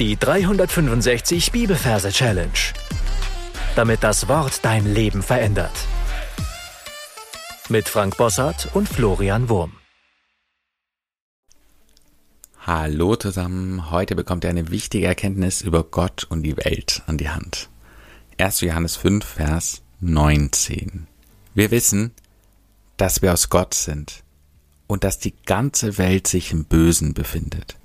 Die 365 Bibelverse Challenge. Damit das Wort dein Leben verändert. Mit Frank Bossart und Florian Wurm. Hallo zusammen, heute bekommt ihr eine wichtige Erkenntnis über Gott und die Welt an die Hand. 1. Johannes 5, Vers 19. Wir wissen, dass wir aus Gott sind und dass die ganze Welt sich im Bösen befindet.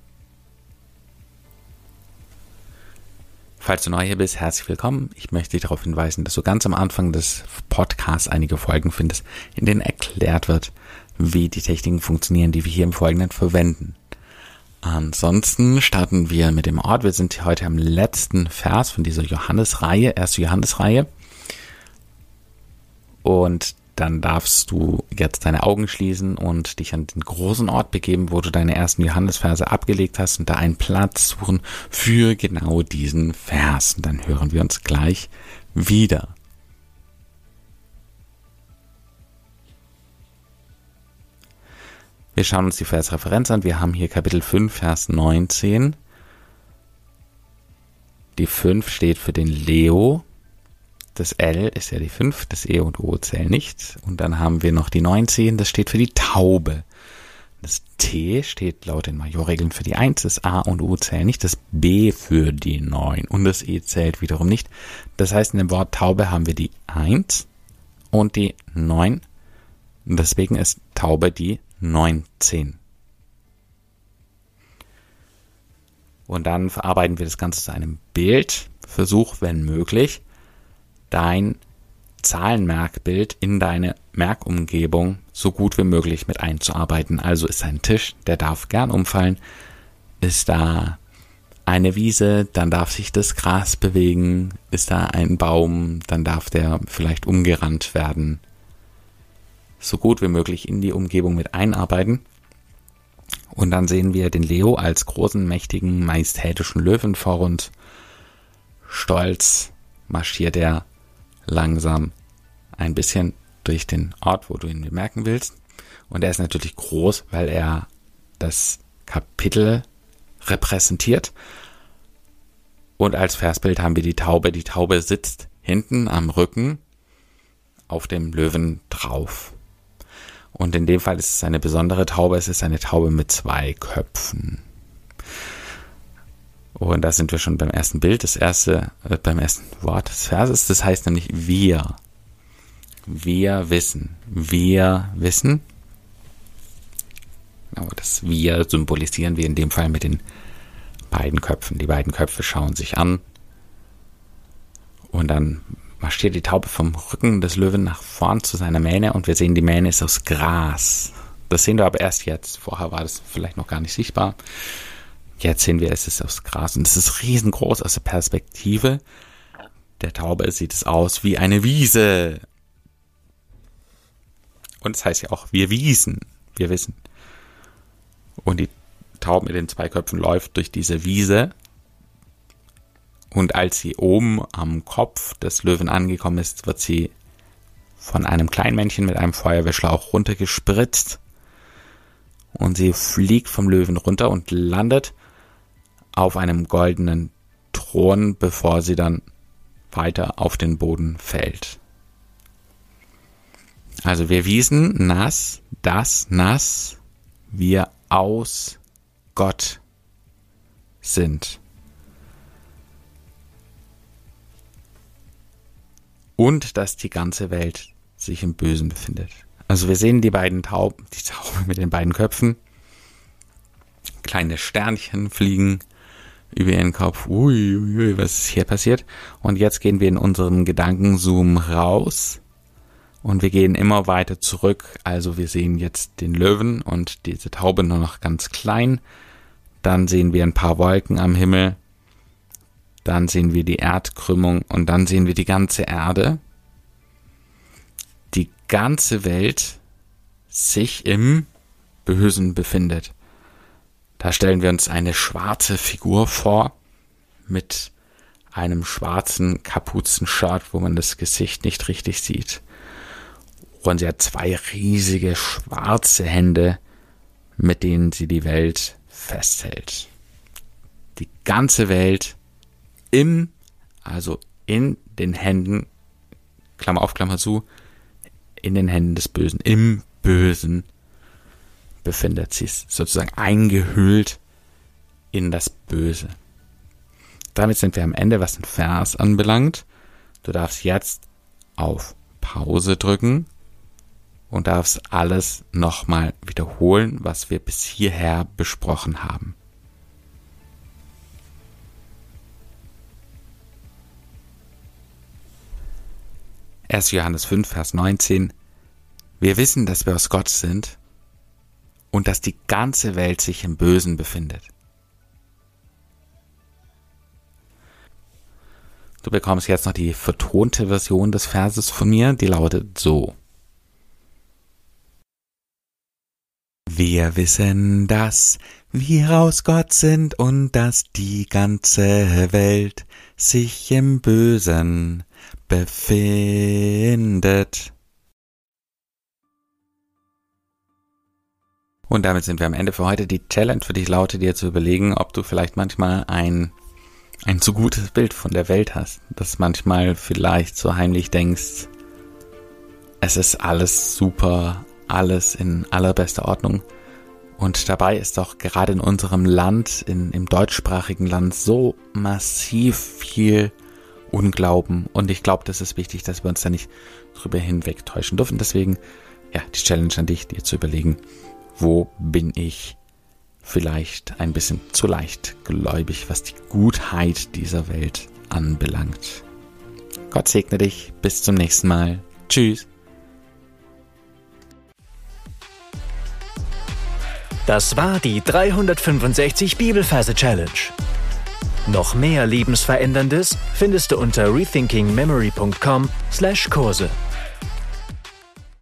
Falls du neu hier bist, herzlich willkommen. Ich möchte dich darauf hinweisen, dass du ganz am Anfang des Podcasts einige Folgen findest, in denen erklärt wird, wie die Techniken funktionieren, die wir hier im Folgenden verwenden. Ansonsten starten wir mit dem Ort. Wir sind heute am letzten Vers von dieser Johannesreihe, erste Johannesreihe. Und dann darfst du jetzt deine Augen schließen und dich an den großen Ort begeben, wo du deine ersten Johannesverse abgelegt hast und da einen Platz suchen für genau diesen Vers. Und dann hören wir uns gleich wieder. Wir schauen uns die Versreferenz an. Wir haben hier Kapitel 5, Vers 19. Die 5 steht für den Leo, das L ist ja die 5, das E und O zählen nicht. Und dann haben wir noch die 19, das steht für die Taube. Das T steht laut den Majorregeln für die 1, das A und U zählen nicht, das B für die 9 und das E zählt wiederum nicht. Das heißt, in dem Wort Taube haben wir die 1 und die 9. Und deswegen ist Taube die 19. Und dann verarbeiten wir das Ganze zu einem Bild. Versuch, wenn möglich, dein Zahlenmerkbild in deine Merkumgebung so gut wie möglich mit einzuarbeiten. Also ist ein Tisch, der darf gern umfallen. Ist da eine Wiese, dann darf sich das Gras bewegen. Ist da ein Baum, dann darf der vielleicht umgerannt werden. So gut wie möglich in die Umgebung mit einarbeiten. Und dann sehen wir den Leo als großen, mächtigen, majestätischen Löwen vor uns. Stolz marschiert er langsam ein bisschen durch den Ort, wo du ihn bemerken willst. Und er ist natürlich groß, weil er das Kapitel repräsentiert. Und als Versbild haben wir die Taube. Die Taube sitzt hinten am Rücken auf dem Löwen drauf. Und in dem Fall ist es eine besondere Taube. Es ist eine Taube mit zwei Köpfen. Und da sind wir schon beim ersten Bild, das erste, äh, beim ersten Wort des Verses. Das heißt nämlich wir. Wir wissen. Wir wissen. Genau, das wir symbolisieren wir in dem Fall mit den beiden Köpfen. Die beiden Köpfe schauen sich an. Und dann marschiert die Taube vom Rücken des Löwen nach vorn zu seiner Mähne und wir sehen, die Mähne ist aus Gras. Das sehen wir aber erst jetzt. Vorher war das vielleicht noch gar nicht sichtbar. Jetzt sehen wir, es ist aufs Gras und es ist riesengroß aus der Perspektive der Taube sieht es aus wie eine Wiese. Und es heißt ja auch, wir wiesen, wir wissen. Und die Taube mit den zwei Köpfen läuft durch diese Wiese. Und als sie oben am Kopf des Löwen angekommen ist, wird sie von einem kleinen Männchen mit einem Feuerwehrschlauch runtergespritzt. Und sie fliegt vom Löwen runter und landet auf einem goldenen Thron, bevor sie dann weiter auf den Boden fällt. Also wir wiesen nass, das nass, wir aus Gott sind. Und dass die ganze Welt sich im Bösen befindet. Also wir sehen die beiden Tauben, die Tauben mit den beiden Köpfen. Kleine Sternchen fliegen über ihren Kopf, ui, ui, was ist hier passiert? Und jetzt gehen wir in unserem Gedankenzoom raus und wir gehen immer weiter zurück. Also wir sehen jetzt den Löwen und diese Taube nur noch ganz klein. Dann sehen wir ein paar Wolken am Himmel. Dann sehen wir die Erdkrümmung und dann sehen wir die ganze Erde. Die ganze Welt sich im Bösen befindet. Da stellen wir uns eine schwarze Figur vor mit einem schwarzen Kapuzenshirt, wo man das Gesicht nicht richtig sieht. Und sie hat zwei riesige schwarze Hände, mit denen sie die Welt festhält. die ganze Welt im, also in den Händen, Klammer auf, Klammer zu, in den Händen des Bösen, im Bösen befindet es sozusagen eingehüllt in das Böse. Damit sind wir am Ende, was den Vers anbelangt. Du darfst jetzt auf Pause drücken und darfst alles nochmal wiederholen, was wir bis hierher besprochen haben. 1. Johannes 5, Vers 19. Wir wissen, dass wir aus Gott sind und dass die ganze Welt sich im Bösen befindet. Du bekommst jetzt noch die vertonte Version des Verses von mir, die lautet so. Wir wissen, dass wir aus Gott sind und dass die ganze Welt sich im Bösen befindet. Und damit sind wir am Ende für heute. Die Challenge für dich lautet dir zu überlegen, ob du vielleicht manchmal ein, ein zu gutes Bild von der Welt hast. Dass manchmal vielleicht so heimlich denkst, es ist alles super, alles in allerbester Ordnung. Und dabei ist doch gerade in unserem Land, in, im deutschsprachigen Land, so massiv viel Unglauben. Und ich glaube, das ist wichtig, dass wir uns da nicht drüber hinwegtäuschen dürfen. Deswegen, ja, die Challenge an dich, dir zu überlegen, wo bin ich vielleicht ein bisschen zu leicht gläubig, was die Gutheit dieser Welt anbelangt. Gott segne dich. Bis zum nächsten Mal. Tschüss. Das war die 365 Bibelferse Challenge. Noch mehr Lebensveränderndes findest du unter rethinkingmemory.com/Kurse.